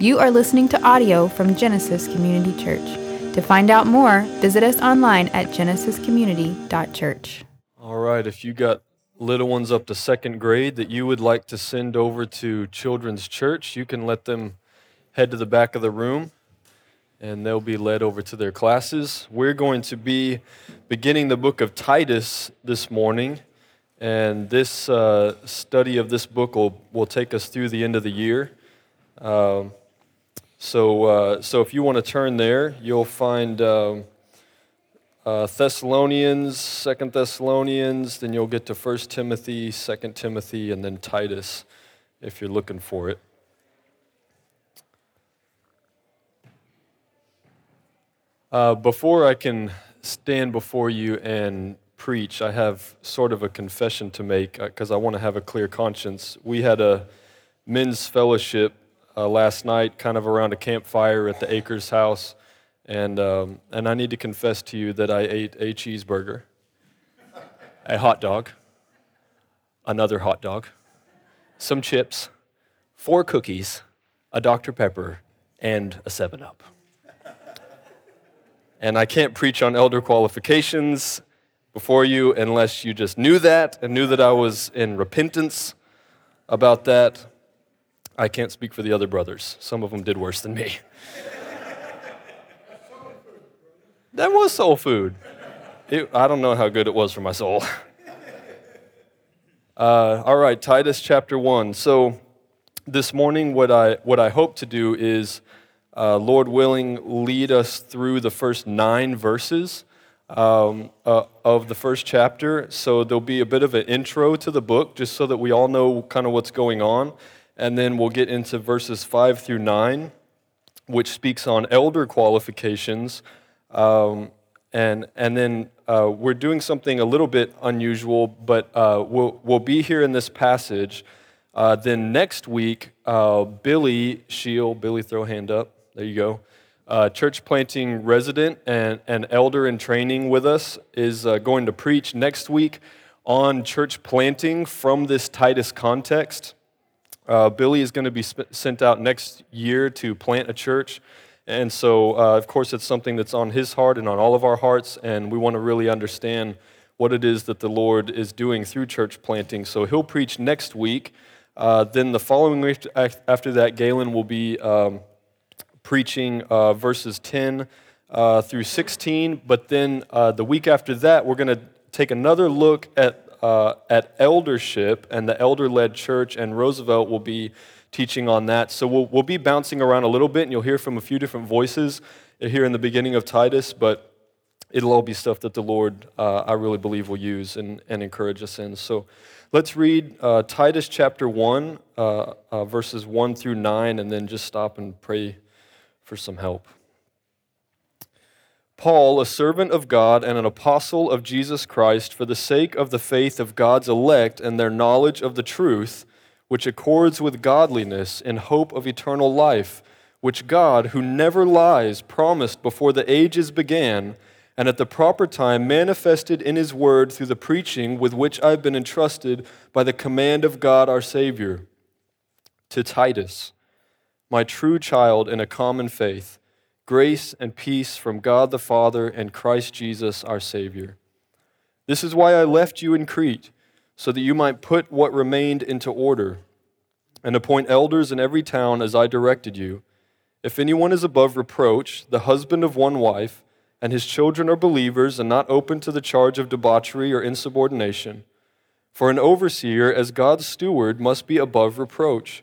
You are listening to audio from Genesis Community Church. To find out more, visit us online at genesiscommunity.church. All right, if you got little ones up to second grade that you would like to send over to Children's Church, you can let them head to the back of the room and they'll be led over to their classes. We're going to be beginning the book of Titus this morning, and this uh, study of this book will, will take us through the end of the year. Um, so, uh, so if you want to turn there, you'll find um, uh, Thessalonians, Second Thessalonians, then you'll get to First Timothy, Second Timothy, and then Titus, if you're looking for it. Uh, before I can stand before you and preach, I have sort of a confession to make because uh, I want to have a clear conscience. We had a men's fellowship uh, last night, kind of around a campfire at the Acres house, and, um, and I need to confess to you that I ate a cheeseburger, a hot dog, another hot dog, some chips, four cookies, a Dr. Pepper, and a 7 Up. And I can't preach on elder qualifications before you unless you just knew that and knew that I was in repentance about that. I can't speak for the other brothers. Some of them did worse than me. that was soul food. It, I don't know how good it was for my soul. Uh, all right, Titus chapter 1. So this morning, what I, what I hope to do is uh, Lord willing, lead us through the first nine verses um, uh, of the first chapter. So there'll be a bit of an intro to the book, just so that we all know kind of what's going on. And then we'll get into verses five through nine, which speaks on elder qualifications. Um, and, and then uh, we're doing something a little bit unusual, but uh, we'll, we'll be here in this passage. Uh, then next week, uh, Billy Shield, Billy, throw a hand up. There you go. Uh, church planting resident and, and elder in training with us is uh, going to preach next week on church planting from this Titus context. Uh, Billy is going to be sp- sent out next year to plant a church. And so, uh, of course, it's something that's on his heart and on all of our hearts, and we want to really understand what it is that the Lord is doing through church planting. So he'll preach next week. Uh, then the following week after that, Galen will be um, preaching uh, verses 10 uh, through 16. But then uh, the week after that, we're going to take another look at, uh, at eldership and the elder led church, and Roosevelt will be teaching on that. So we'll, we'll be bouncing around a little bit, and you'll hear from a few different voices here in the beginning of Titus, but it'll all be stuff that the Lord, uh, I really believe, will use and, and encourage us in. So let's read uh, Titus chapter 1, uh, uh, verses 1 through 9, and then just stop and pray for some help. Paul, a servant of God and an apostle of Jesus Christ, for the sake of the faith of God's elect and their knowledge of the truth, which accords with godliness in hope of eternal life, which God, who never lies, promised before the ages began, and at the proper time manifested in his word through the preaching with which I've been entrusted by the command of God our Savior. To Titus, my true child in a common faith, grace and peace from God the Father and Christ Jesus our Savior. This is why I left you in Crete, so that you might put what remained into order, and appoint elders in every town as I directed you. If anyone is above reproach, the husband of one wife, and his children are believers and not open to the charge of debauchery or insubordination, for an overseer, as God's steward, must be above reproach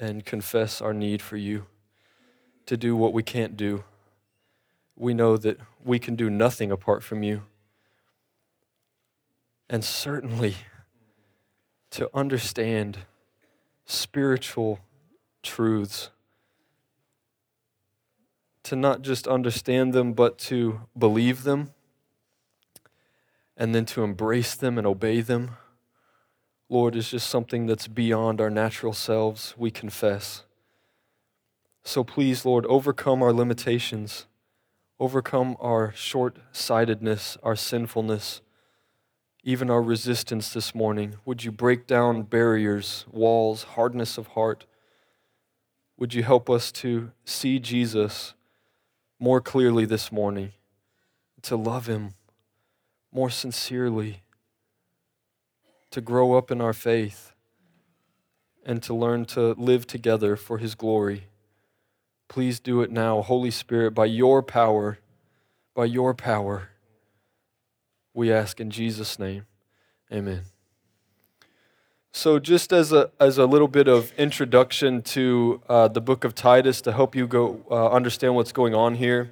and confess our need for you to do what we can't do. We know that we can do nothing apart from you. And certainly to understand spiritual truths to not just understand them, but to believe them, and then to embrace them and obey them, Lord, is just something that's beyond our natural selves, we confess. So please, Lord, overcome our limitations, overcome our short sightedness, our sinfulness, even our resistance this morning. Would you break down barriers, walls, hardness of heart? Would you help us to see Jesus more clearly this morning, to love him more sincerely, to grow up in our faith, and to learn to live together for his glory? Please do it now, Holy Spirit, by your power, by your power. We ask in Jesus' name. Amen. So, just as a, as a little bit of introduction to uh, the book of Titus to help you go uh, understand what's going on here.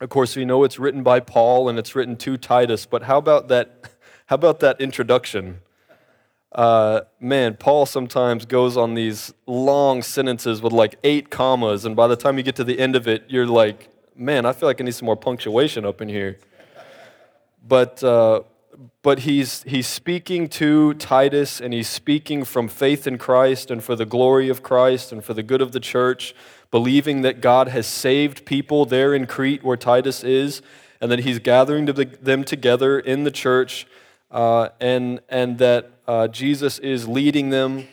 Of course, we know it's written by Paul and it's written to Titus, but how about that, how about that introduction? Uh, man, Paul sometimes goes on these long sentences with like eight commas, and by the time you get to the end of it, you're like, man, I feel like I need some more punctuation up in here. But, uh, but he's, he's speaking to Titus, and he's speaking from faith in Christ and for the glory of Christ and for the good of the church, believing that God has saved people there in Crete where Titus is, and that he's gathering them together in the church, uh, and, and that uh, Jesus is leading them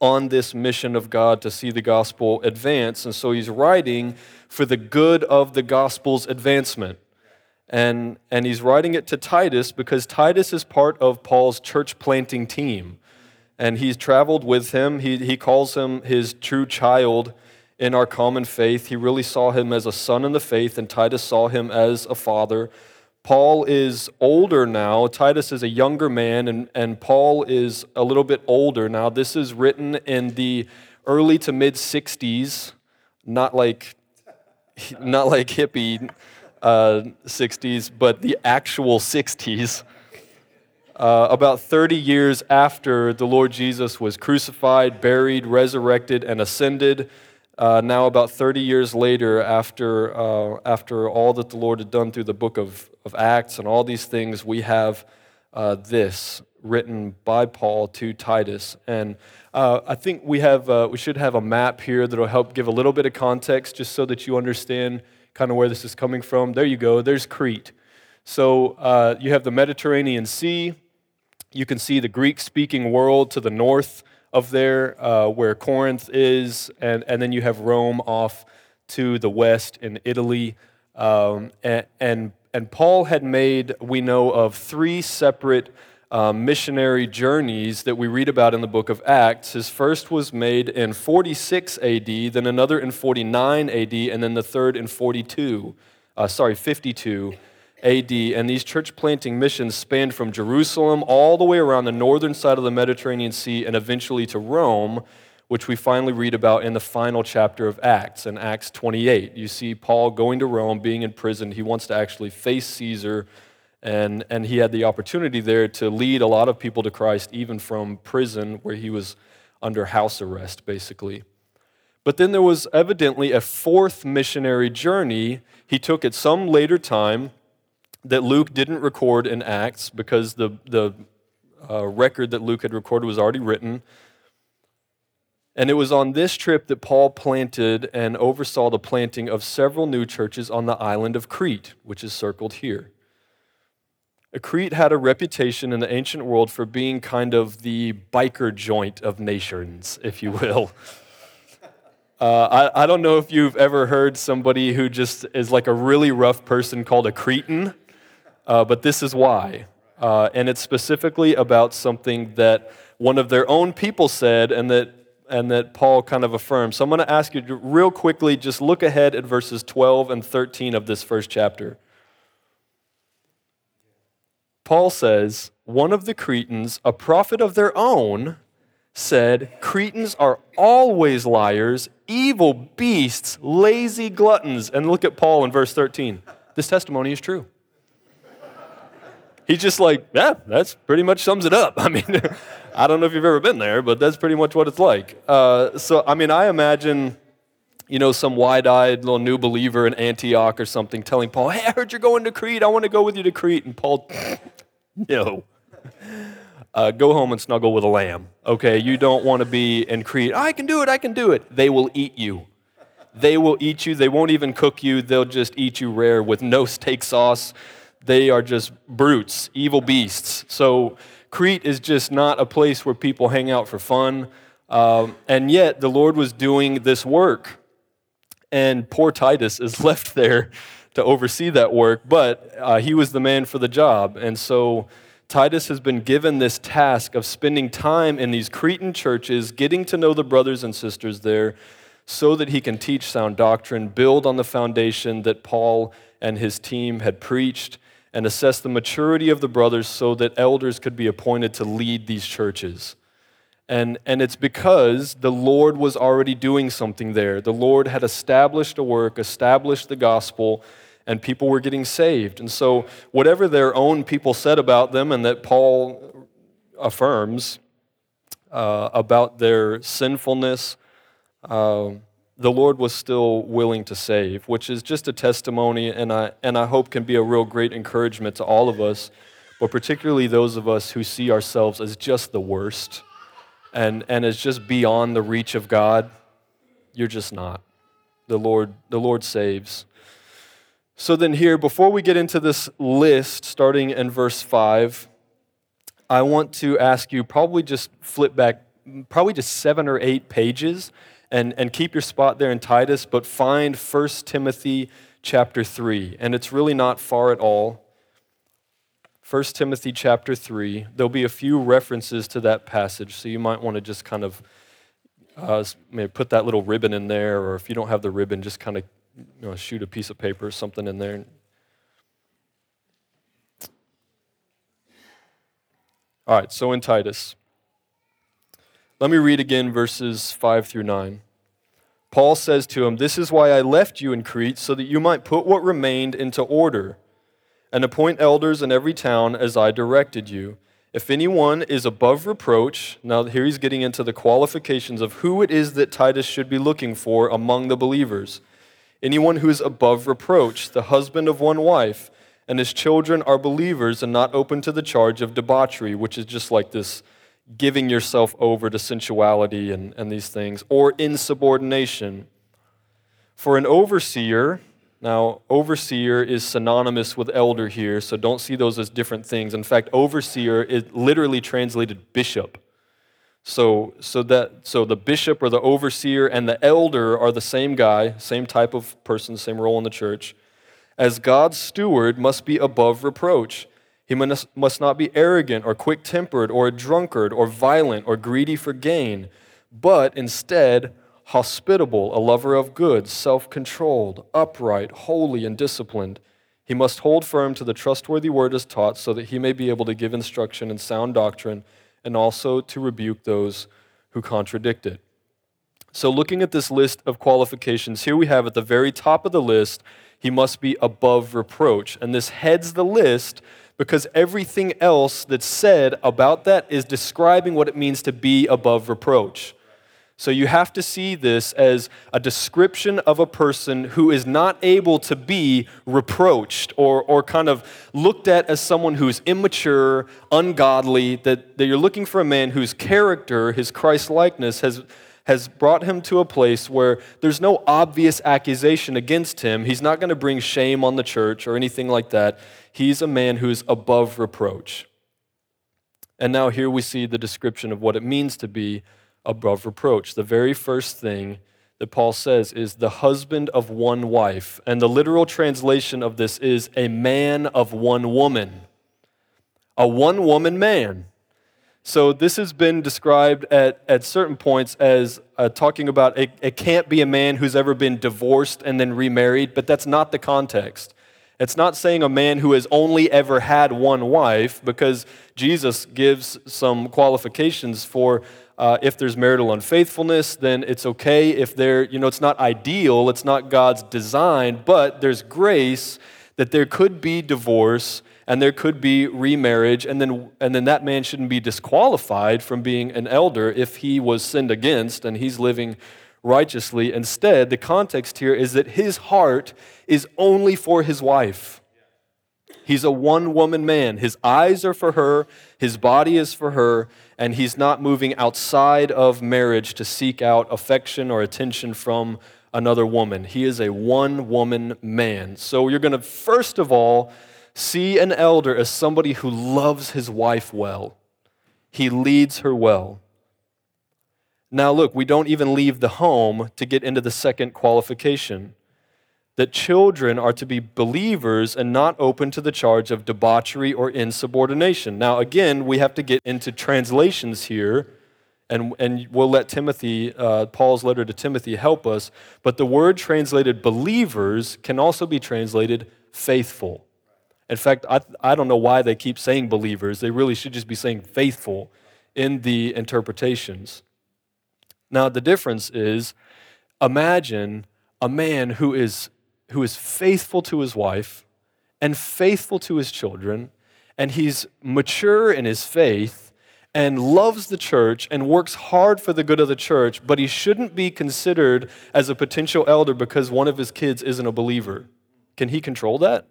on this mission of God to see the gospel advance. And so he's writing for the good of the gospel's advancement. And, and he's writing it to Titus because Titus is part of Paul's church planting team. And he's traveled with him. He, he calls him his true child in our common faith. He really saw him as a son in the faith, and Titus saw him as a father. Paul is older now. Titus is a younger man, and, and Paul is a little bit older now. This is written in the early to mid 60s, not like, not like hippie uh, 60s, but the actual 60s. Uh, about 30 years after the Lord Jesus was crucified, buried, resurrected, and ascended, uh, now about 30 years later, after, uh, after all that the Lord had done through the book of, of Acts and all these things, we have uh, this written by Paul to Titus. And uh, I think we, have, uh, we should have a map here that will help give a little bit of context just so that you understand kind of where this is coming from. There you go, there's Crete. So uh, you have the Mediterranean Sea. You can see the Greek speaking world to the north of there, uh, where Corinth is, and, and then you have Rome off to the west in Italy. Um, and, and, and, Paul had made, we know of three separate um, missionary journeys that we read about in the book of Acts. His first was made in 46 AD, then another in 49 AD, and then the third in 42, uh, sorry, 52 AD, and these church planting missions spanned from Jerusalem all the way around the northern side of the Mediterranean Sea and eventually to Rome, which we finally read about in the final chapter of Acts, in Acts 28. You see Paul going to Rome, being in prison. He wants to actually face Caesar, and, and he had the opportunity there to lead a lot of people to Christ, even from prison where he was under house arrest, basically. But then there was evidently a fourth missionary journey he took at some later time that Luke didn't record in Acts because the, the uh, record that Luke had recorded was already written. And it was on this trip that Paul planted and oversaw the planting of several new churches on the island of Crete, which is circled here. Crete had a reputation in the ancient world for being kind of the biker joint of nations, if you will. Uh, I, I don't know if you've ever heard somebody who just is like a really rough person called a Cretan uh, but this is why. Uh, and it's specifically about something that one of their own people said and that, and that Paul kind of affirmed. So I'm going to ask you to real quickly just look ahead at verses 12 and 13 of this first chapter. Paul says, One of the Cretans, a prophet of their own, said, Cretans are always liars, evil beasts, lazy gluttons. And look at Paul in verse 13. This testimony is true he's just like, yeah, that's pretty much sums it up. I mean, I don't know if you've ever been there, but that's pretty much what it's like. Uh, so, I mean, I imagine you know, some wide eyed little new believer in Antioch or something telling Paul, Hey, I heard you're going to Crete. I want to go with you to Crete. And Paul, No. Uh, go home and snuggle with a lamb. Okay, you don't want to be in Crete. I can do it, I can do it. They will eat you. They will eat you. They won't even cook you. They'll just eat you rare with no steak sauce. They are just brutes, evil beasts. So, Crete is just not a place where people hang out for fun. Um, and yet, the Lord was doing this work. And poor Titus is left there to oversee that work, but uh, he was the man for the job. And so, Titus has been given this task of spending time in these Cretan churches, getting to know the brothers and sisters there, so that he can teach sound doctrine, build on the foundation that Paul and his team had preached, and assess the maturity of the brothers so that elders could be appointed to lead these churches. And, and it's because the Lord was already doing something there. The Lord had established a work, established the gospel, and people were getting saved. And so, whatever their own people said about them, and that Paul affirms uh, about their sinfulness, uh, the Lord was still willing to save, which is just a testimony, and I, and I hope can be a real great encouragement to all of us, but particularly those of us who see ourselves as just the worst and, and as just beyond the reach of God. You're just not. The Lord, the Lord saves. So then, here, before we get into this list, starting in verse 5, I want to ask you probably just flip back, probably just seven or eight pages, and, and keep your spot there in Titus, but find 1 Timothy chapter 3. And it's really not far at all. 1 Timothy chapter 3. There'll be a few references to that passage, so you might want to just kind of uh, maybe put that little ribbon in there, or if you don't have the ribbon, just kind of you know, shoot a piece of paper or something in there. All right, so in Titus, let me read again verses 5 through 9. Paul says to him, This is why I left you in Crete, so that you might put what remained into order, and appoint elders in every town as I directed you. If anyone is above reproach, now here he's getting into the qualifications of who it is that Titus should be looking for among the believers anyone who is above reproach, the husband of one wife, and his children are believers and not open to the charge of debauchery, which is just like this giving yourself over to sensuality and, and these things, or insubordination. For an overseer, now, overseer is synonymous with elder here, so don't see those as different things. In fact, overseer is literally translated bishop. So, so, that, so the bishop or the overseer and the elder are the same guy, same type of person, same role in the church. As God's steward, must be above reproach. He must, not be arrogant or quick tempered or a drunkard or violent or greedy for gain, but instead hospitable, a lover of good, self controlled, upright, holy, and disciplined. He must hold firm to the trustworthy word as taught so that he may be able to give instruction in sound doctrine and also to rebuke those who contradict it. So, looking at this list of qualifications, here we have at the very top of the list, he must be above reproach. And this heads the list because everything else that's said about that is describing what it means to be above reproach. So you have to see this as a description of a person who is not able to be reproached or, or kind of looked at as someone who's immature, ungodly, that, that you're looking for a man whose character, his Christ likeness, has, has brought him to a place where there's no obvious accusation against him. He's not going to bring shame on the church or anything like that. He's a man who's above reproach. And now here we see the description of what it means to be above reproach. The very first thing that Paul says is the husband of one wife. And the literal translation of this is a man of one woman. A one woman man. So this has been described at, at certain points as uh, talking about it, it can't be a man who's ever been divorced and then remarried, but that's not the context. It's not saying a man who has only ever had one wife, because Jesus gives some qualifications for uh, if there's marital unfaithfulness, then it's okay. If there, you know, it's not ideal, it's not God's design, but there's grace that there could be divorce and there could be remarriage, and then, and then that man shouldn't be disqualified from being an elder if he was sinned against and he's living righteously. Instead, the context here is that his heart is only for his wife. He's a one woman man. His eyes are for her, his body is for her, and he's not moving outside of marriage to seek out affection or attention from another woman. He is a one woman man. So you're going to, first of all, see an elder as somebody who loves his wife well, he leads her well. Now, look, we don't even leave the home to get into the second qualification that children are to be believers and not open to the charge of debauchery or insubordination. Now, again, we have to get into translations here, and, and we'll let Timothy, uh, Paul's letter to Timothy, help us. But the word translated believers can also be translated faithful. In fact, I, I don't know why they keep saying believers. They really should just be saying faithful in the interpretations. Now, the difference is imagine a man who is who is faithful to his wife and faithful to his children, and he's mature in his faith and loves the church and works hard for the good of the church, but he shouldn't be considered as a potential elder because one of his kids isn't a believer. Can he control that?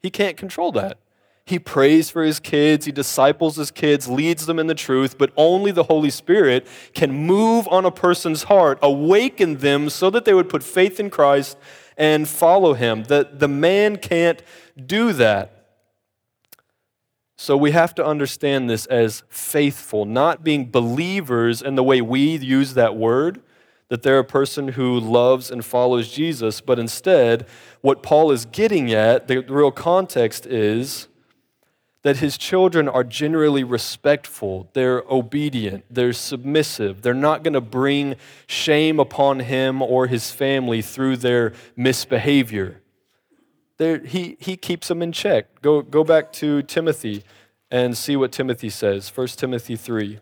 He can't control that. He prays for his kids, he disciples his kids, leads them in the truth, but only the Holy Spirit can move on a person's heart, awaken them so that they would put faith in Christ and follow him. The, the man can't do that. So we have to understand this as faithful, not being believers in the way we use that word, that they're a person who loves and follows Jesus, but instead, what Paul is getting at, the real context is that his children are generally respectful, they're obedient, they're submissive. They're not going to bring shame upon him or his family through their misbehavior. He, he keeps them in check. Go, go back to Timothy and see what Timothy says. 1 Timothy 3.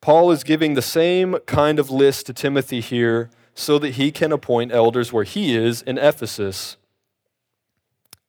Paul is giving the same kind of list to Timothy here so that he can appoint elders where he is in Ephesus.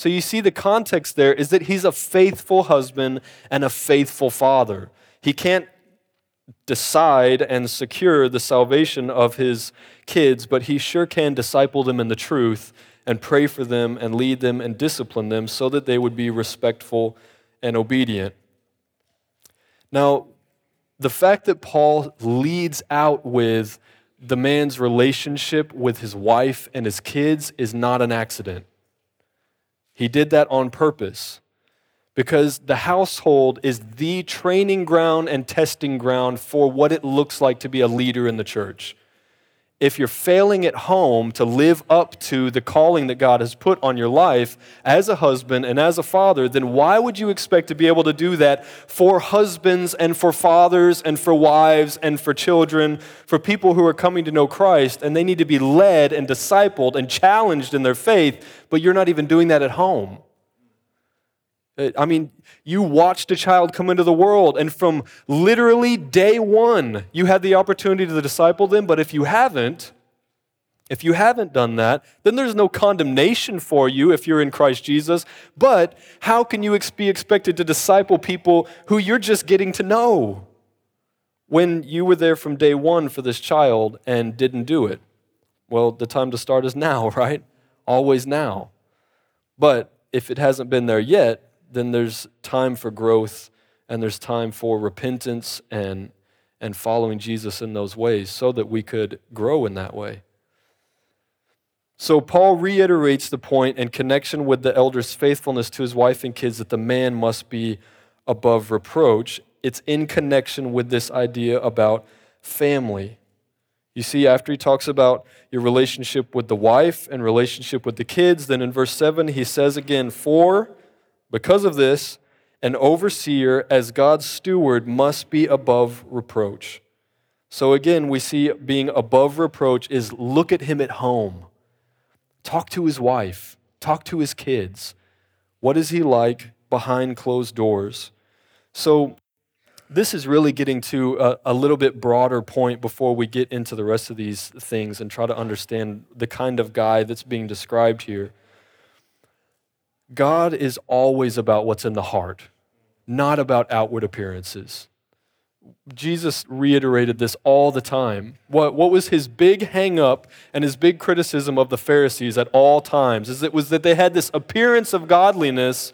So you see, the context there is that he's a faithful husband and a faithful father. He can't decide and secure the salvation of his kids, but he sure can disciple them in the truth and pray for them and lead them and discipline them so that they would be respectful and obedient. Now, the fact that Paul leads out with the man's relationship with his wife and his kids is not an accident. He did that on purpose. Because the household is the training ground and testing ground for what it looks like to be a leader in the church if you're failing at home to live up to the calling that God has put on your life as a husband and as a father, then why would you expect to be able to do that for husbands and for fathers and for wives and for children, for people who are coming to know Christ and they need to be led and discipled and challenged in their faith, but you're not even doing that at home? Uh, I mean, you watched a child come into the world, and from literally day one, you had the opportunity to disciple them. But if you haven't, if you haven't done that, then there's no condemnation for you if you're in Christ Jesus. But how can you be expected to disciple people who you're just getting to know when you were there from day one for this child and didn't do it? Well, the time to start is now, right? Always now. But if it hasn't been there yet, then there's time for growth and there's time for repentance and, and following Jesus in those ways so that we could grow in that way. So, Paul reiterates the point in connection with the elder's faithfulness to his wife and kids that the man must be above reproach. It's in connection with this idea about family. You see, after he talks about your relationship with the wife and relationship with the kids, then in verse 7, he says again, For because of this, an overseer, as God's steward, must be above reproach. So again, we see being above reproach is look at him at home. Talk to his wife, talk to his kids. What is he like behind closed doors? So this is really getting to a, a, little bit broader point before we get into the rest of these things and try to understand the kind of guy that's being described here. God is always about what's in the heart, not about outward appearances. Jesus reiterated this all the time. What, what was his big hang up and his big criticism of the Pharisees at all times is it was that they had this appearance of godliness,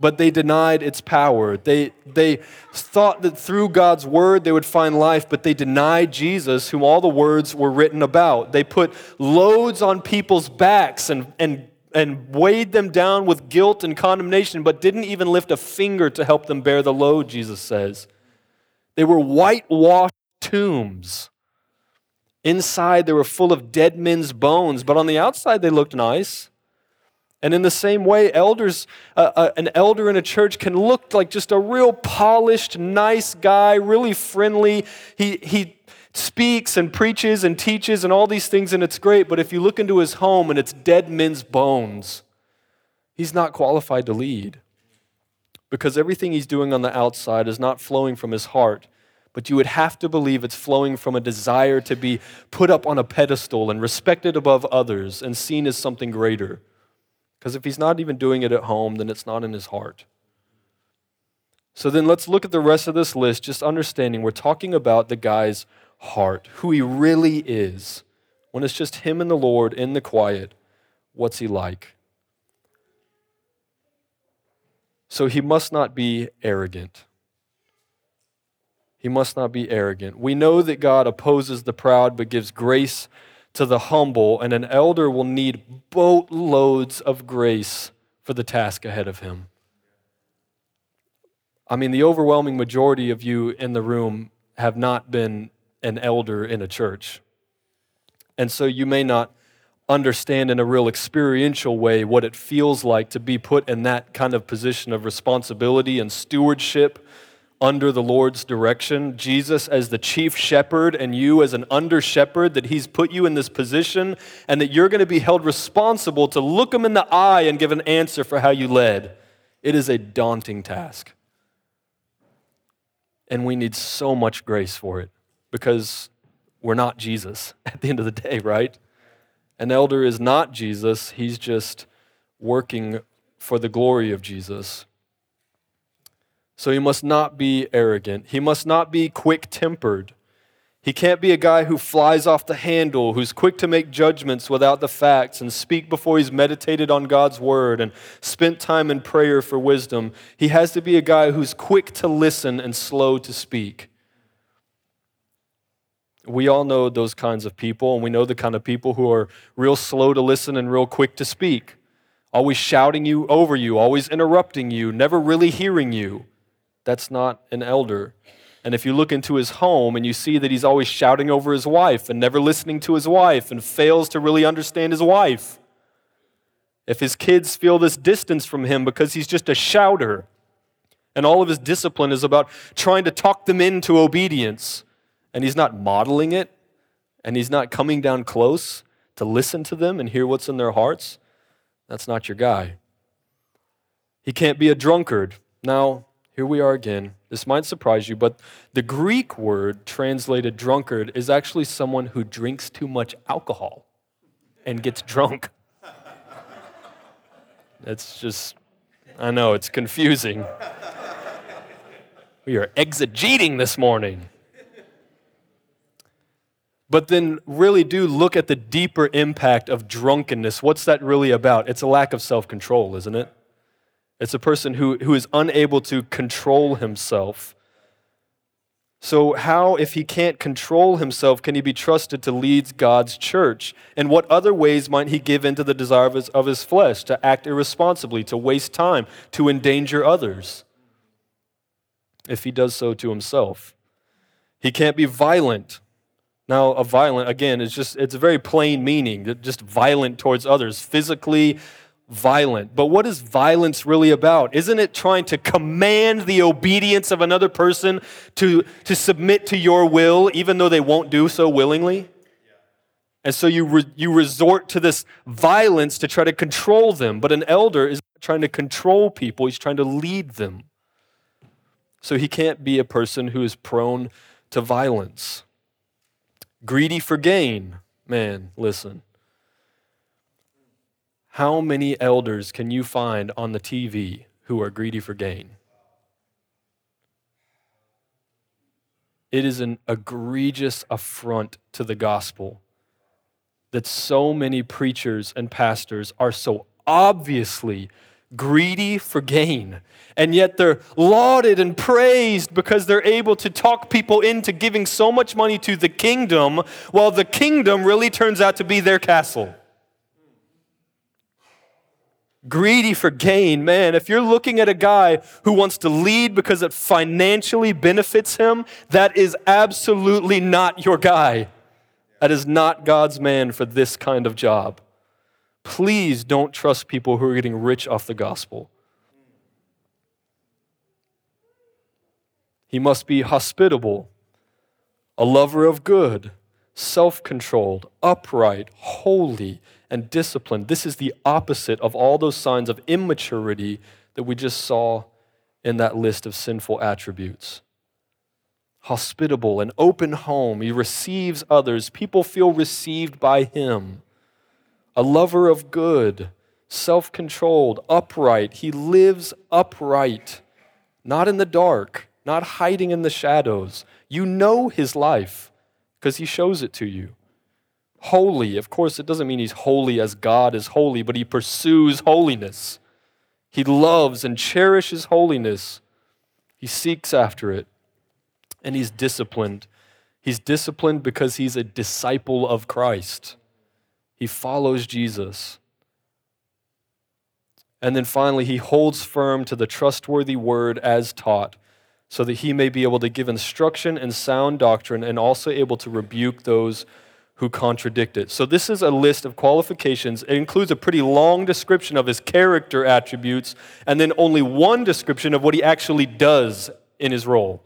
but they denied its power. They, they thought that through God's word they would find life, but they denied Jesus, whom all the words were written about. They put loads on people's backs and, and, and weighed them down with guilt and condemnation, but didn't even lift a finger to help them bear the load, Jesus says. They were whitewashed tombs. Inside, they were full of dead men's bones, but on the outside, they looked nice. And in the same way, elders, uh, uh, an elder in a church can look like just a real polished, nice guy, really friendly. He, he speaks and preaches and teaches and all these things, and it's great. But if you look into his home and it's dead men's bones, he's not qualified to lead because everything he's doing on the outside is not flowing from his heart. But you would have to believe it's flowing from a desire to be put up on a pedestal and respected above others and seen as something greater. Because if he's not even doing it at home, then it's not in his heart. So then let's look at the rest of this list, just understanding we're talking about the guy's heart, who he really is. When it's just him and the Lord in the quiet, what's he like? So he must not be arrogant. He must not be arrogant. We know that God opposes the proud but gives grace to the humble, and an elder will need boatloads of grace for the task ahead of him. I mean, the overwhelming majority of you in the room have not been an elder in a church. And so you may not understand in a real experiential way what it feels like to be put in that kind of position of responsibility and stewardship under the Lord's direction, Jesus as the chief shepherd and you as an under shepherd, that He's put you in this position and that you're going to be held responsible to look Him in the eye and give an answer for how you led. It is a daunting task. And we need so much grace for it because we're not Jesus at the end of the day, right? An elder is not Jesus, he's just working for the glory of Jesus. So he must not be arrogant. He must not be quick tempered. He can't be a guy who flies off the handle, who's quick to make judgments without the facts and speak before he's meditated on God's word and spent time in prayer for wisdom. He has to be a guy who's quick to listen and slow to speak. We all know those kinds of people, and we know the kind of people who are real slow to listen and real quick to speak, always shouting you over you, always interrupting you, never really hearing you. That's not an elder. And if you look into his home and you see that he's always shouting over his wife and never listening to his wife and fails to really understand his wife, if his kids feel this distance from him because he's just a shouter and all of his discipline is about trying to talk them into obedience and he's not modeling it and he's not coming down close to listen to them and hear what's in their hearts, that's not your guy. He can't be a drunkard. Now, here we are again. This might surprise you, but the Greek word translated drunkard is actually someone who drinks too much alcohol and gets drunk. It's just, I know, it's confusing. We are exegeting this morning. But then, really do look at the deeper impact of drunkenness. What's that really about? It's a lack of self control, isn't it? It's a person who, who is unable to control himself. So, how, if he can't control himself, can he be trusted to lead God's church? And what other ways might he give into the desire of his, of his flesh, to act irresponsibly, to waste time, to endanger others? If he does so to himself, he can't be violent. Now, a violent, again, is just, it's a very plain meaning, just violent towards others, physically, violent. But what is violence really about? Isn't it trying to command the obedience of another person to, to submit to your will, even though they won't do so willingly? And so you, re, you resort to this violence to try to control them. But an elder is trying to control people, he's trying to lead them. So he can't be a person who is prone to violence. Greedy for gain. Man, listen. How many elders can you find on the TV who are greedy for gain? It is an egregious affront to the gospel that so many preachers and pastors are so obviously greedy for gain. And yet they're lauded and praised because they're able to talk people into giving so much money to the kingdom, while the kingdom really turns out to be their castle greedy for gain, man, if you're looking at a guy who wants to lead because it financially benefits him, that is absolutely not your guy. That is not God's man for this kind of job. Please don't trust people who are getting rich off the gospel. He must be hospitable, a lover of good, self controlled, upright, holy, and disciplined. This is the opposite of all those signs of immaturity that we just saw in that list of sinful attributes. Hospitable, an open home. He receives others. People feel received by him. A lover of good, self controlled, upright. He lives upright, not in the dark, not hiding in the shadows. You know his life because he shows it to you holy. Of course, it doesn't mean he's holy as God is holy, but he pursues holiness. He loves and cherishes holiness. He seeks after it. And he's disciplined. He's disciplined because he's a disciple of Christ. He follows Jesus. And then finally, he holds firm to the trustworthy word as taught, so that he may be able to give instruction and sound doctrine and also able to rebuke those who contradict it. So, this is a list of qualifications. It includes a pretty long description of his character attributes, and then only one description of what he actually does in his role.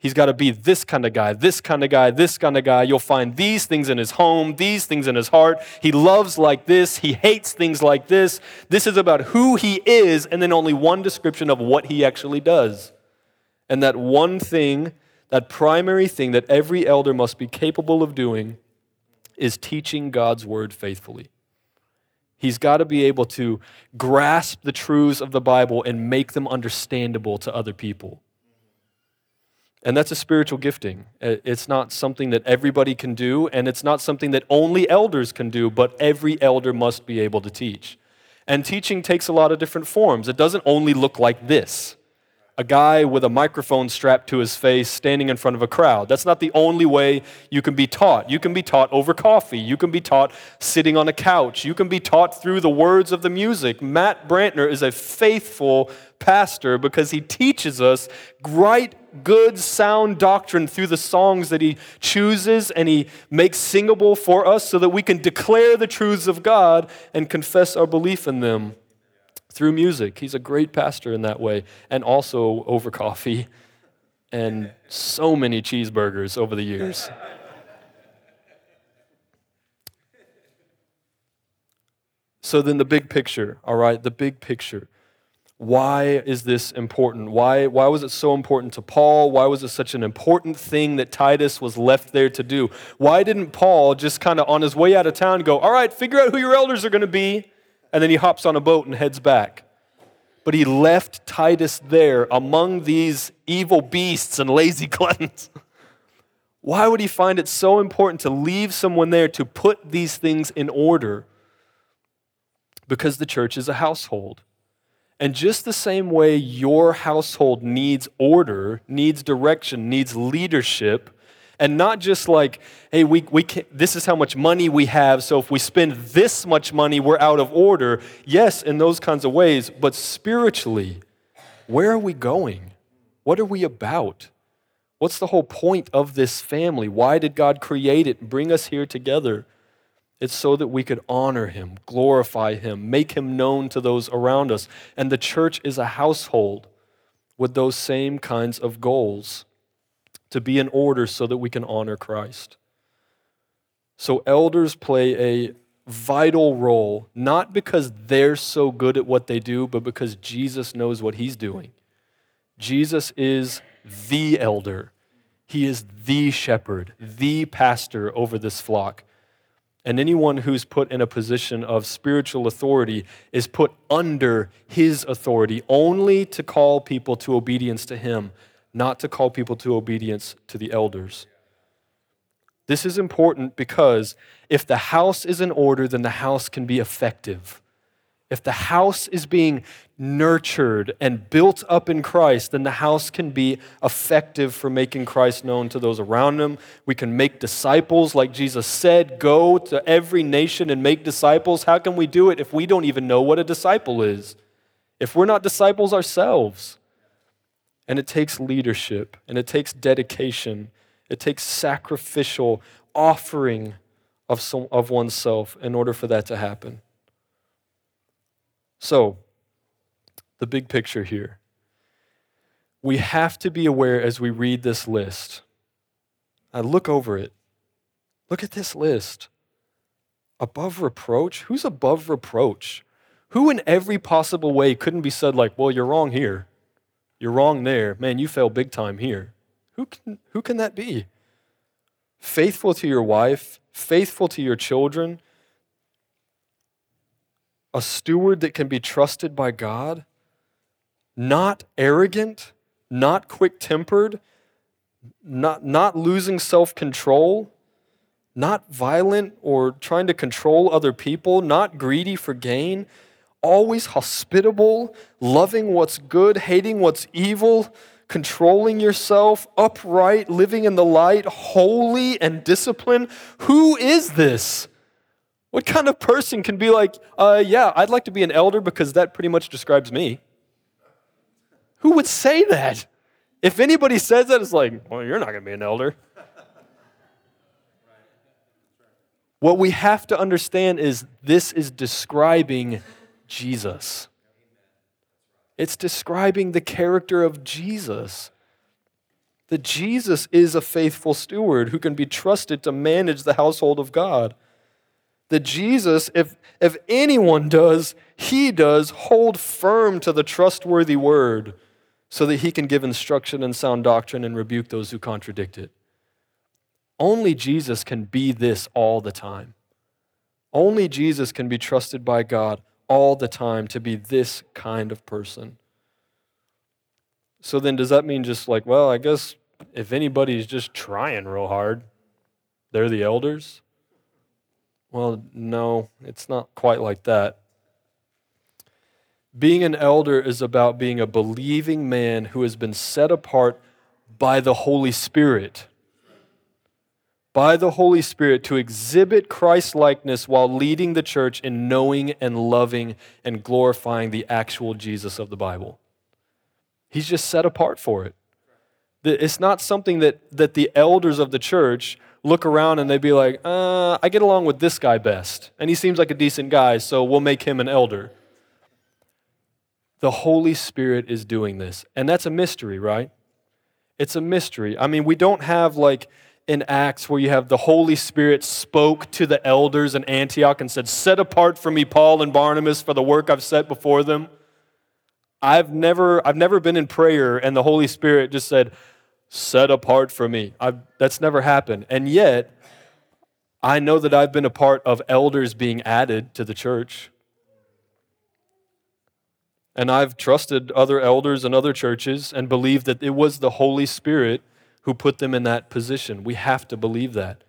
He's got to be this kind of guy, this kind of guy, this kind of guy. You'll find these things in his home, these things in his heart. He loves like this, he hates things like this. This is about who he is, and then only one description of what he actually does. And that one thing that primary thing that every elder must be capable of doing is teaching God's word faithfully. He's got to be able to grasp the truths of the Bible and make them understandable to other people. And that's a spiritual gifting. It's not something that everybody can do, and it's not something that only elders can do, but every elder must be able to teach. And teaching takes a lot of different forms. It doesn't only look like this a guy with a microphone strapped to his face standing in front of a crowd. That's not the only way you can be taught. You can be taught over coffee. You can be taught sitting on a couch. You can be taught through the words of the music. Matt Brantner is a faithful pastor because he teaches us right, good, sound doctrine through the songs that he chooses and he makes singable for us so that we can declare the truths of God and confess our belief in them through music. He's a great pastor in that way, and also over coffee and so many cheeseburgers over the years. So, then the big picture, all right, the big picture. Why is this important? Why, why was it so important to Paul? Why was it such an important thing that Titus was left there to do? Why didn't Paul just kind of on his way out of town go, all right, figure out who your elders are going to be? and then he hops on a boat and heads back. But he left Titus there among these evil beasts and lazy gluttons. Why would he find it so important to leave someone there to put these things in order? Because the church is a household. And just the same way your household needs order, needs direction, needs leadership, and not just like, hey, we, we can, this is how much money we have, so if we spend this much money, we're out of order. Yes, in those kinds of ways, but spiritually, where are we going? What are we about? What's the whole point of this family? Why did God create it and bring us here together? It's so that we could honor him, glorify him, make him known to those around us. And the church is a household with those same kinds of goals to be in order so that we can honor Christ. So, elders play a vital role, not because they're so good at what they do, but because Jesus knows what he's doing. Jesus is the elder, he is the shepherd, the pastor over this flock. And anyone who's put in a position of spiritual authority is put under his authority only to call people to obedience to him, not to call people to obedience to the elders. This is important because if the house is in order, then the house can be effective. If the house is being nurtured and built up in Christ, then the house can be effective for making Christ known to those around them. We can make disciples, like Jesus said, go to every nation and make disciples. How can we do it if we don't even know what a disciple is? If we're not disciples ourselves? And it takes leadership and it takes dedication, it takes sacrificial offering of, some, of oneself in order for that to happen. So, the big picture here. We have to be aware as we read this list. I look over it. Look at this list. Above reproach? Who's above reproach? Who in every possible way couldn't be said, like, well, you're wrong here. You're wrong there. Man, you fell big time here. Who can, who can that be? Faithful to your wife, faithful to your children, a steward that can be trusted by God, not arrogant, not quick tempered, not, not losing self control, not violent or trying to control other people, not greedy for gain, always hospitable, loving what's good, hating what's evil, controlling yourself, upright, living in the light, holy and disciplined. Who is this? What kind of person can be like, uh, yeah, I'd like to be an elder because that pretty much describes me? Who would say that? If anybody says that, it's like, well, you're not going to be an elder. What we have to understand is this is describing Jesus. It's describing the character of Jesus. That Jesus is a faithful steward who can be trusted to manage the household of God that Jesus, if, if anyone does, he does hold firm to the trustworthy word so that he can give instruction and sound doctrine and rebuke those who contradict it. Only Jesus can be this all the time. Only Jesus can be trusted by God all the time to be this kind of person. So then, does that mean just like, well, I guess if anybody's just trying real hard, they're the elders? Well, no, it's not quite like that. Being an elder is about being a believing man who has been set apart by the Holy Spirit. By the Holy Spirit to exhibit Christ likeness while leading the church in knowing and loving and glorifying the actual Jesus of the Bible. He's just set apart for it. It's not something that, that the elders of the church look around and they'd be like, uh, I get along with this guy best. And he seems like a decent guy, so we'll make him an elder. The Holy Spirit is doing this. And that's a mystery, right? It's a mystery. I mean, we don't have like in Acts where you have the Holy Spirit spoke to the elders in Antioch and said, Set apart for me Paul and Barnabas for the work I've set before them. I've never, I've never been in prayer and the Holy Spirit just said, set apart for me. I've, that's never happened. And yet, I know that I've been a part of elders being added to the church. And I've trusted other elders and other churches and believed that it was the Holy Spirit who put them in that position. We have to believe that.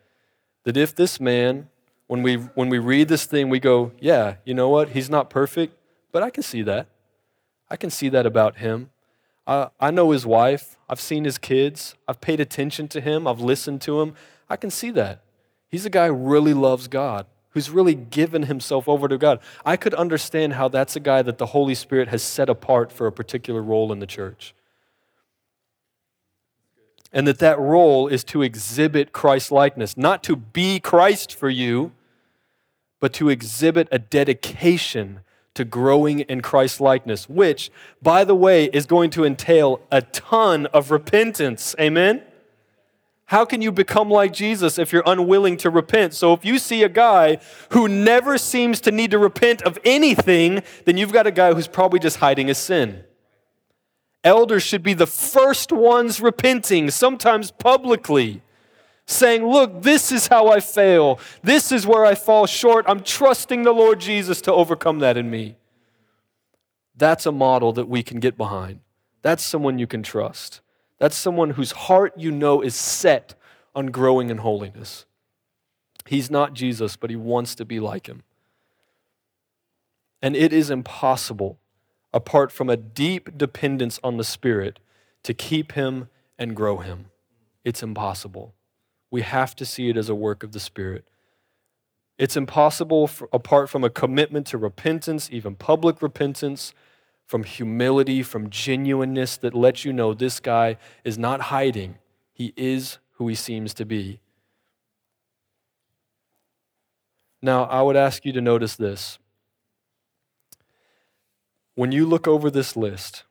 That if this man, when we, when we read this thing, we go, yeah, you know what? He's not perfect, but I can see that. I can see that about him. I, I know his wife. I've seen his kids. I've paid attention to him. I've listened to him. I can see that. He's a guy who really loves God, who's really given himself over to God. I could understand how that's a guy that the Holy Spirit has set apart for a particular role in the church. And that that role is to exhibit Christ likeness, not to be Christ for you, but to exhibit a dedication to growing in Christ likeness, which, by the way, is going to entail a ton of repentance. Amen? How can you become like Jesus if you're unwilling to repent? So, if you see a guy who never seems to need to repent of anything, then you've got a guy who's probably just hiding his sin. Elders should be the first ones repenting, sometimes publicly saying, Look, this is how I fail. This is where I fall short. I'm trusting the Lord Jesus to overcome that in me. That's a model that we can get behind. That's someone you can trust. That's someone whose heart you know is set on growing in holiness. He's not Jesus, but he wants to be like him. And it is impossible, apart from a deep dependence on the Spirit, to keep him and grow him. It's impossible. We have to see it as a work of the Spirit. It's impossible for, apart from a commitment to repentance, even public repentance, from humility, from genuineness that lets you know this guy is not hiding. He is who he seems to be. Now, I would ask you to notice this. When you look over this list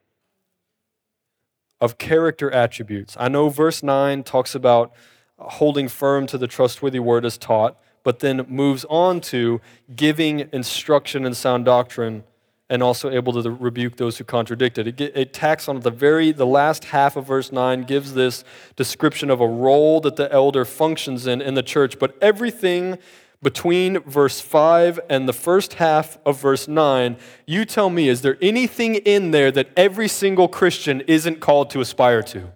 of character attributes, I know verse 9 talks about holding firm to the trustworthy word as taught, but then moves on to giving instruction and sound doctrine and also able to rebuke those who contradict it. It, it tacks on the very the last half of verse 9 gives this description of a role that the elder functions in in the church, but everything between verse 5 and the first half of verse 9, you tell me, is there anything in there that every single Christian isn't called to aspire to?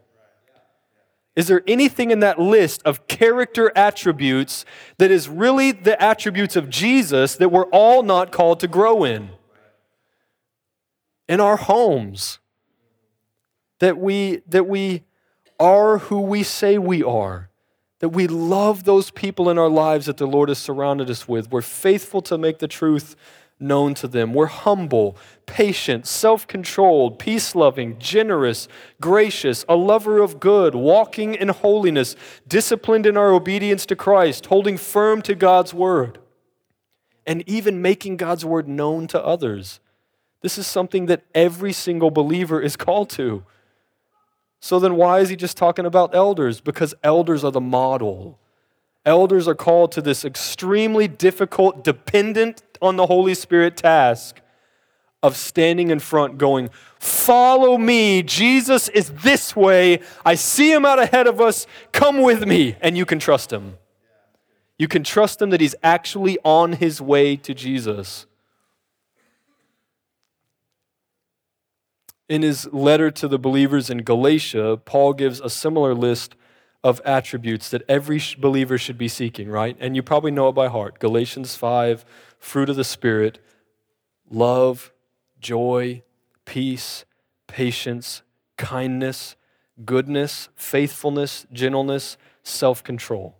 Is there anything in that list of character attributes that is really the attributes of Jesus that we're all not called to grow in? In our homes, that we, that we are who we say we are, that we love those people in our lives that the Lord has surrounded us with. We're faithful to make the truth known to them. We're humble, patient, self controlled, peace loving, generous, gracious, a lover of good, walking in holiness, disciplined in our obedience to Christ, holding firm to God's word, and even making God's word known to others. This is something that every single believer is called to. So then, why is he just talking about elders? Because elders are the model. Elders are called to this extremely difficult, dependent on the Holy Spirit task of standing in front, going, Follow me. Jesus is this way. I see him out ahead of us. Come with me. And you can trust him. You can trust him that he's actually on his way to Jesus. In his letter to the believers in Galatia, Paul gives a similar list of attributes that every believer should be seeking, right? And you probably know it by heart. Galatians 5, fruit of the Spirit, love, joy, peace, patience, kindness, goodness, faithfulness, gentleness, self control.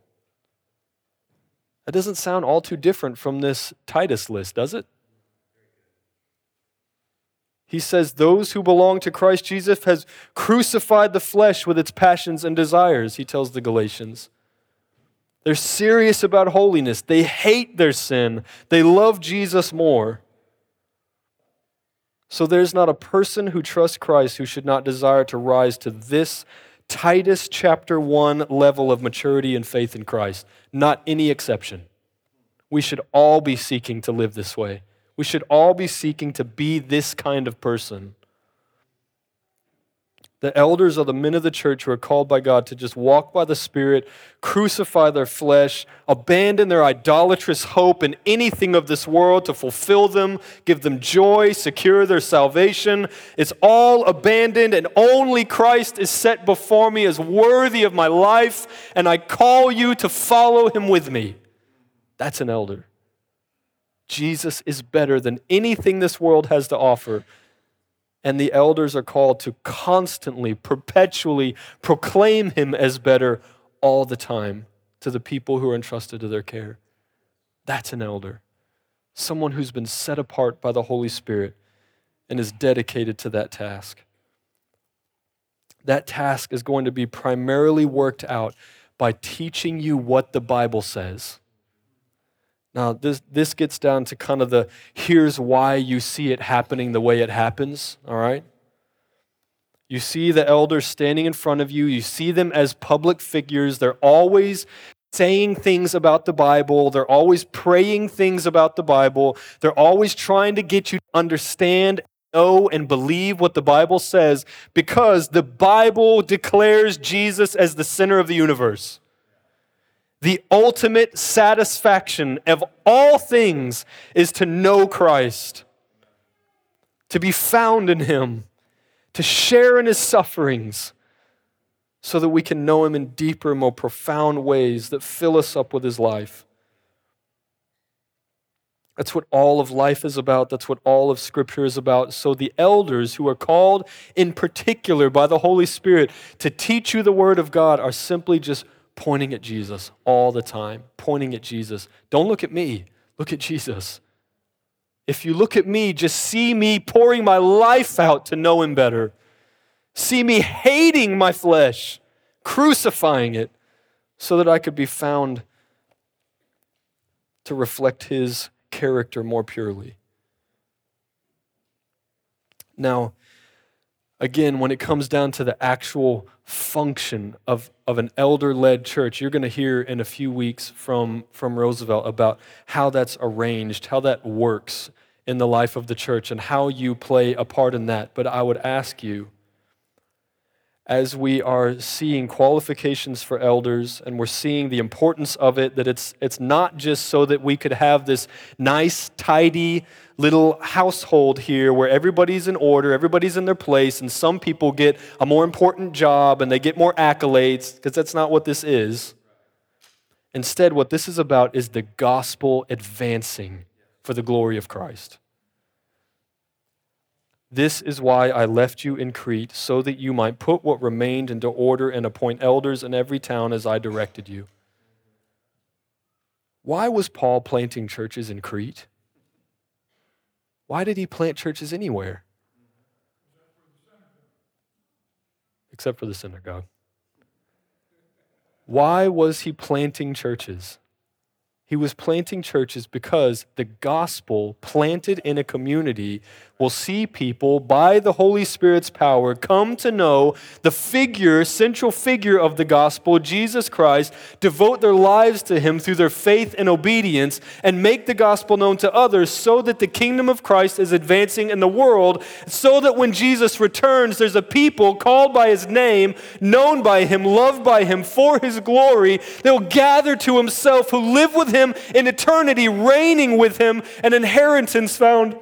That doesn't sound all too different from this Titus list, does it? He says, Those who belong to Christ Jesus has crucified the flesh with its passions and desires, he tells the Galatians. They're serious about holiness. They hate their sin. They love Jesus more. So there's not a person who trusts Christ who should not desire to rise to this Titus chapter 1 level of maturity and faith in Christ. Not any exception. We should all be seeking to live this way. We should all be seeking to be this kind of person. The elders are the men of the church who are called by God to just walk by the Spirit, crucify their flesh, abandon their idolatrous hope in anything of this world to fulfill them, give them joy, secure their salvation. It's all abandoned, and only Christ is set before me as worthy of my life, and I call you to follow him with me. That's an elder. Jesus is better than anything this world has to offer. And the elders are called to constantly, perpetually proclaim him as better all the time to the people who are entrusted to their care. That's an elder. Someone who's been set apart by the Holy Spirit and is dedicated to that task. That task is going to be primarily worked out by teaching you what the Bible says Now, this, this gets down to kind of the here's why you see it happening the way it happens, all right? You see the elders standing in front of you, you see them as public figures. They're always saying things about the Bible, they're always praying things about the Bible, they're always trying to get you to understand know and believe what the Bible says because the Bible declares Jesus as the center of the universe. The ultimate satisfaction of all things is to know Christ, to be found in Him, to share in His sufferings, so that we can know Him in deeper, more profound ways that fill us up with His life. That's what all of life is about. That's what all of Scripture is about. So, the elders who are called in particular by the Holy Spirit to teach you the Word of God are simply just pointing at Jesus all the time, pointing at Jesus. Don't look at me, look at Jesus. If you look at me, just see me pouring my life out to know Him better. See me hating my flesh, crucifying it, so that I could be found to reflect His character more purely. Now, again, when it comes down to the actual function of, of an elder led church, you're going to hear in a few weeks from, from Roosevelt about how that's arranged, how that works in the life of the church, and how you play a part in that. But I would ask you, as we are seeing qualifications for elders and we're seeing the importance of it, that it's, it's not just so that we could have this nice, tidy little household here where everybody's in order, everybody's in their place, and some people get a more important job and they get more accolades, because that's not what this is. Instead, what this is about is the gospel advancing for the glory of Christ. This is why I left you in Crete, so that you might put what remained into order and appoint elders in every town as I directed you. Why was Paul planting churches in Crete? Why did he plant churches anywhere? Except for the synagogue. Why was he planting churches? He was planting churches because the gospel planted in a community will see people, by the Holy Spirit's power, come to know the figure, central figure of the gospel, Jesus Christ, devote their lives to Him through their faith and obedience, and make the gospel known to others so that the kingdom of Christ is advancing in the world, so that when Jesus returns, there's a people called by His name, known by Him, loved by Him for His glory, that will gather to Himself, who live with Him in eternity, reigning with Him, an inheritance found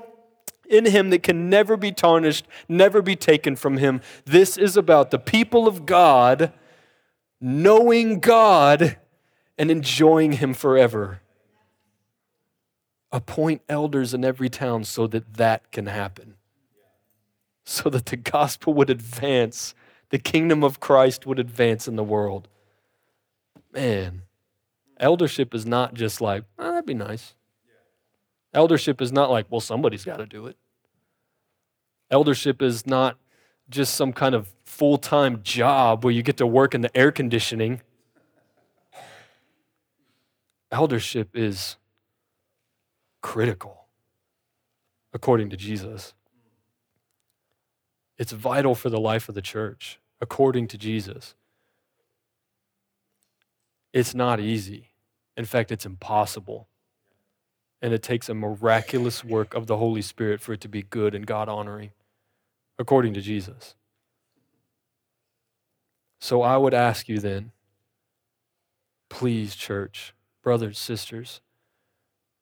in him that can never be tarnished, never be taken from him. This is about the people of God knowing God and enjoying him forever. Appoint elders in every town so that that can happen. So that the gospel would advance, the kingdom of Christ would advance in the world. Man, eldership is not just like, oh, that'd be nice. Eldership is not like, well, somebody's got to do it. Eldership is not just some kind of full time job where you get to work in the air conditioning. Eldership is critical, according to Jesus. It's vital for the life of the church, according to Jesus. It's not easy. In fact, it's impossible. And it takes a miraculous work of the Holy Spirit for it to be good and God honoring, according to Jesus. So I would ask you then, please, church, brothers, sisters,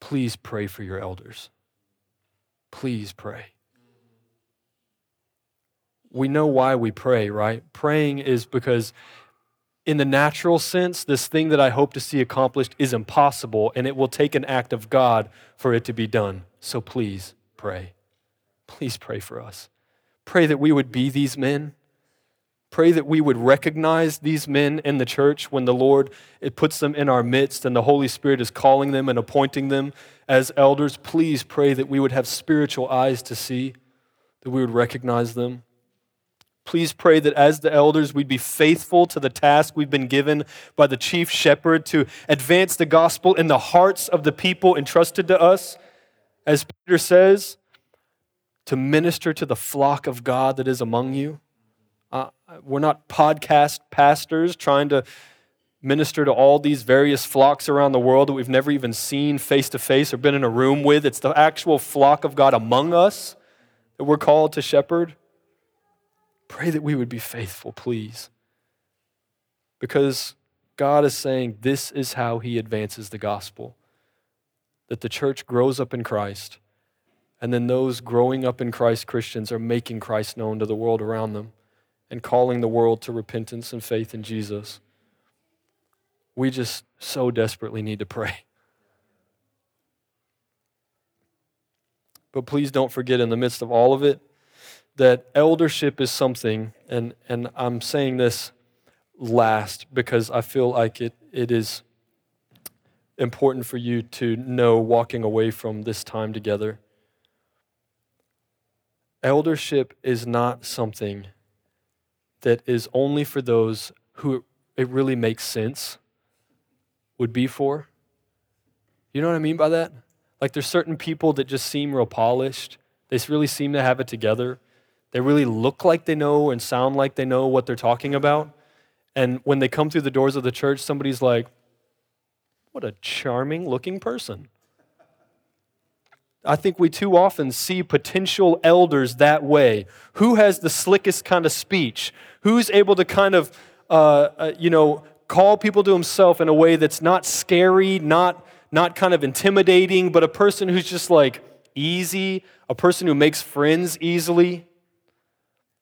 please pray for your elders. Please pray. We know why we pray, right? Praying is because in the natural sense, this thing that I hope to see accomplished is impossible, and it will take an act of God for it to be done. So please pray. Please pray for us. Pray that we would be these men. Pray that we would recognize these men in the church when the Lord it puts them in our midst and the Holy Spirit is calling them and appointing them as elders. Please pray that we would have spiritual eyes to see, that we would recognize them. Please pray that as the elders, we'd be faithful to the task we've been given by the chief shepherd to advance the gospel in the hearts of the people entrusted to us. As Peter says, to minister to the flock of God that is among you. Uh, we're not podcast pastors trying to minister to all these various flocks around the world that we've never even seen face to face or been in a room with. It's the actual flock of God among us that we're called to shepherd. Pray that we would be faithful, please. Because God is saying this is how He advances the gospel that the church grows up in Christ, and then those growing up in Christ Christians are making Christ known to the world around them and calling the world to repentance and faith in Jesus. We just so desperately need to pray. But please don't forget, in the midst of all of it, that eldership is something, and, and I'm saying this last because I feel like it, it is important for you to know walking away from this time together. Eldership is not something that is only for those who it really makes sense would be for. You know what I mean by that? Like there's certain people that just seem real polished. They really seem to have it together. They really look like they know and sound like they know what they're talking about. And when they come through the doors of the church, somebody's like, what a charming looking person. I think we too often see potential elders that way. Who has the slickest kind of speech? Who's able to kind of, uh, uh, you know, call people to himself in a way that's not scary, not, not kind of intimidating, but a person who's just like easy, a person who makes friends easily.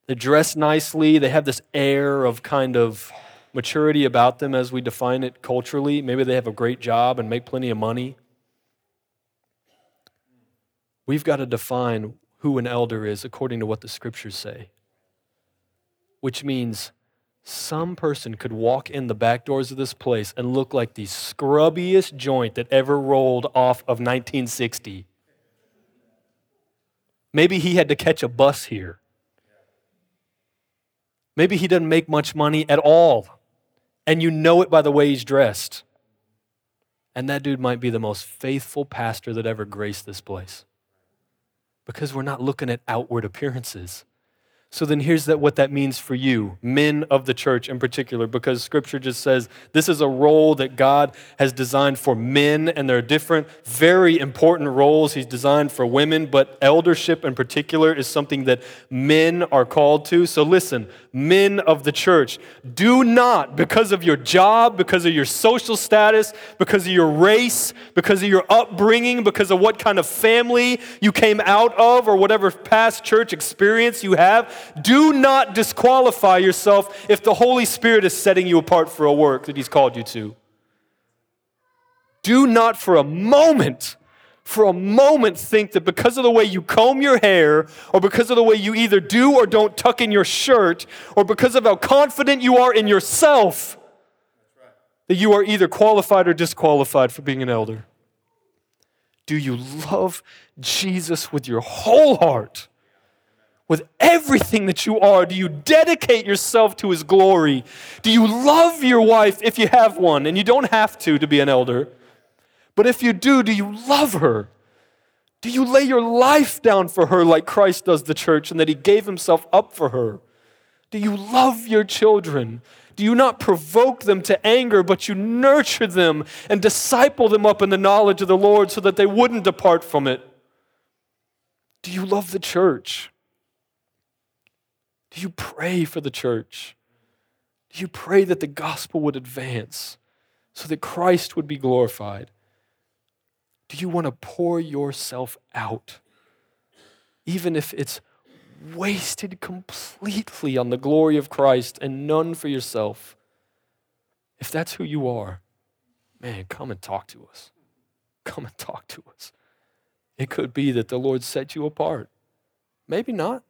They dress nicely, they have this air of kind of maturity about them as we define it culturally. Maybe they have a great job and make plenty of money. We've got to define who an elder is according to what the scriptures say, which means some person could walk in the back doors of this place and look like the scrubbiest joint that ever rolled off of 1960. Maybe he had to catch a bus here. Maybe he doesn't make much money at all and you know it by the way he's dressed. And that dude might be the most faithful pastor that ever graced this place. Because we're not looking at outward appearances. So then here's that what that means for you, men of the church in particular, because scripture just says this is a role that God has designed for men, and there are different, very important roles He's designed for women, but eldership in particular is something that men are called to. So listen, men of the church, do not, because of your job, because of your social status, because of your race, because of your upbringing, because of what kind of family you came out of, or whatever past church experience you have, do not disqualify yourself if the Holy Spirit is setting you apart for a work that He's called you to. Do not for a moment, for a moment, think that because of the way you comb your hair, or because of the way you either do or don't tuck in your shirt, or because of how confident you are in yourself, that you are either qualified or disqualified for being an elder. Do you love Jesus with your whole heart? with everything that you are? Do you dedicate yourself to His glory? Do you love your wife if you have one? And you don't have to to be an elder. But if you do, do you love her? Do you lay your life down for her like Christ does the church and that He gave Himself up for her? Do you love your children? Do you not provoke them to anger, but you nurture them and disciple them up in the knowledge of the Lord so that they wouldn't depart from it? Do you love the church? Do you pray for the church? Do you pray that the gospel would advance so that Christ would be glorified? Do you want to pour yourself out, even if it's wasted completely on the glory of Christ and none for yourself? If that's who you are, man, come and talk to us. Come and talk to us. It could be that the Lord set you apart. Maybe not.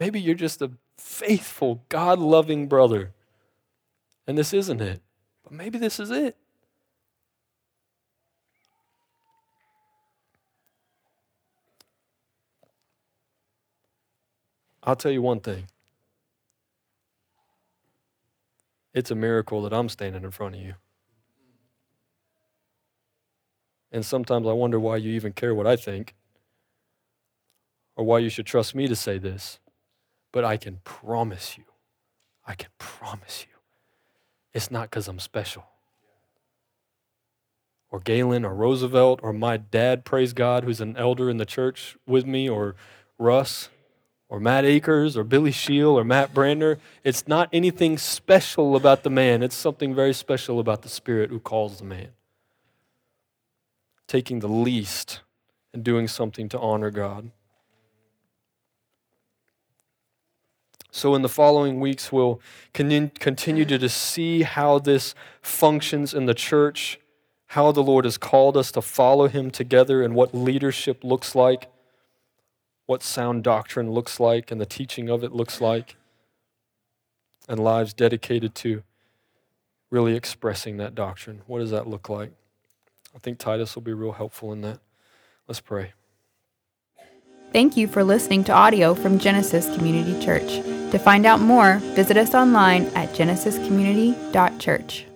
Maybe you're just a faithful, God loving brother. And this isn't it. But maybe this is it. I'll tell you one thing it's a miracle that I'm standing in front of you. And sometimes I wonder why you even care what I think or why you should trust me to say this. But I can promise you, I can promise you, it's not because I'm special. Or Galen or Roosevelt or my dad, praise God, who's an elder in the church with me, or Russ or Matt Akers or Billy Scheel or Matt Brander. It's not anything special about the man, it's something very special about the Spirit who calls the man. Taking the least and doing something to honor God. So, in the following weeks, we'll continue to see how this functions in the church, how the Lord has called us to follow Him together, and what leadership looks like what sound doctrine looks like and the teaching of it looks like, and lives dedicated to really expressing that doctrine. What does that look like? I think Titus will be real helpful in that. Let's pray. Thank you for listening to audio from Genesis Community Church. To find out more, visit us online at genesiscommunity.church.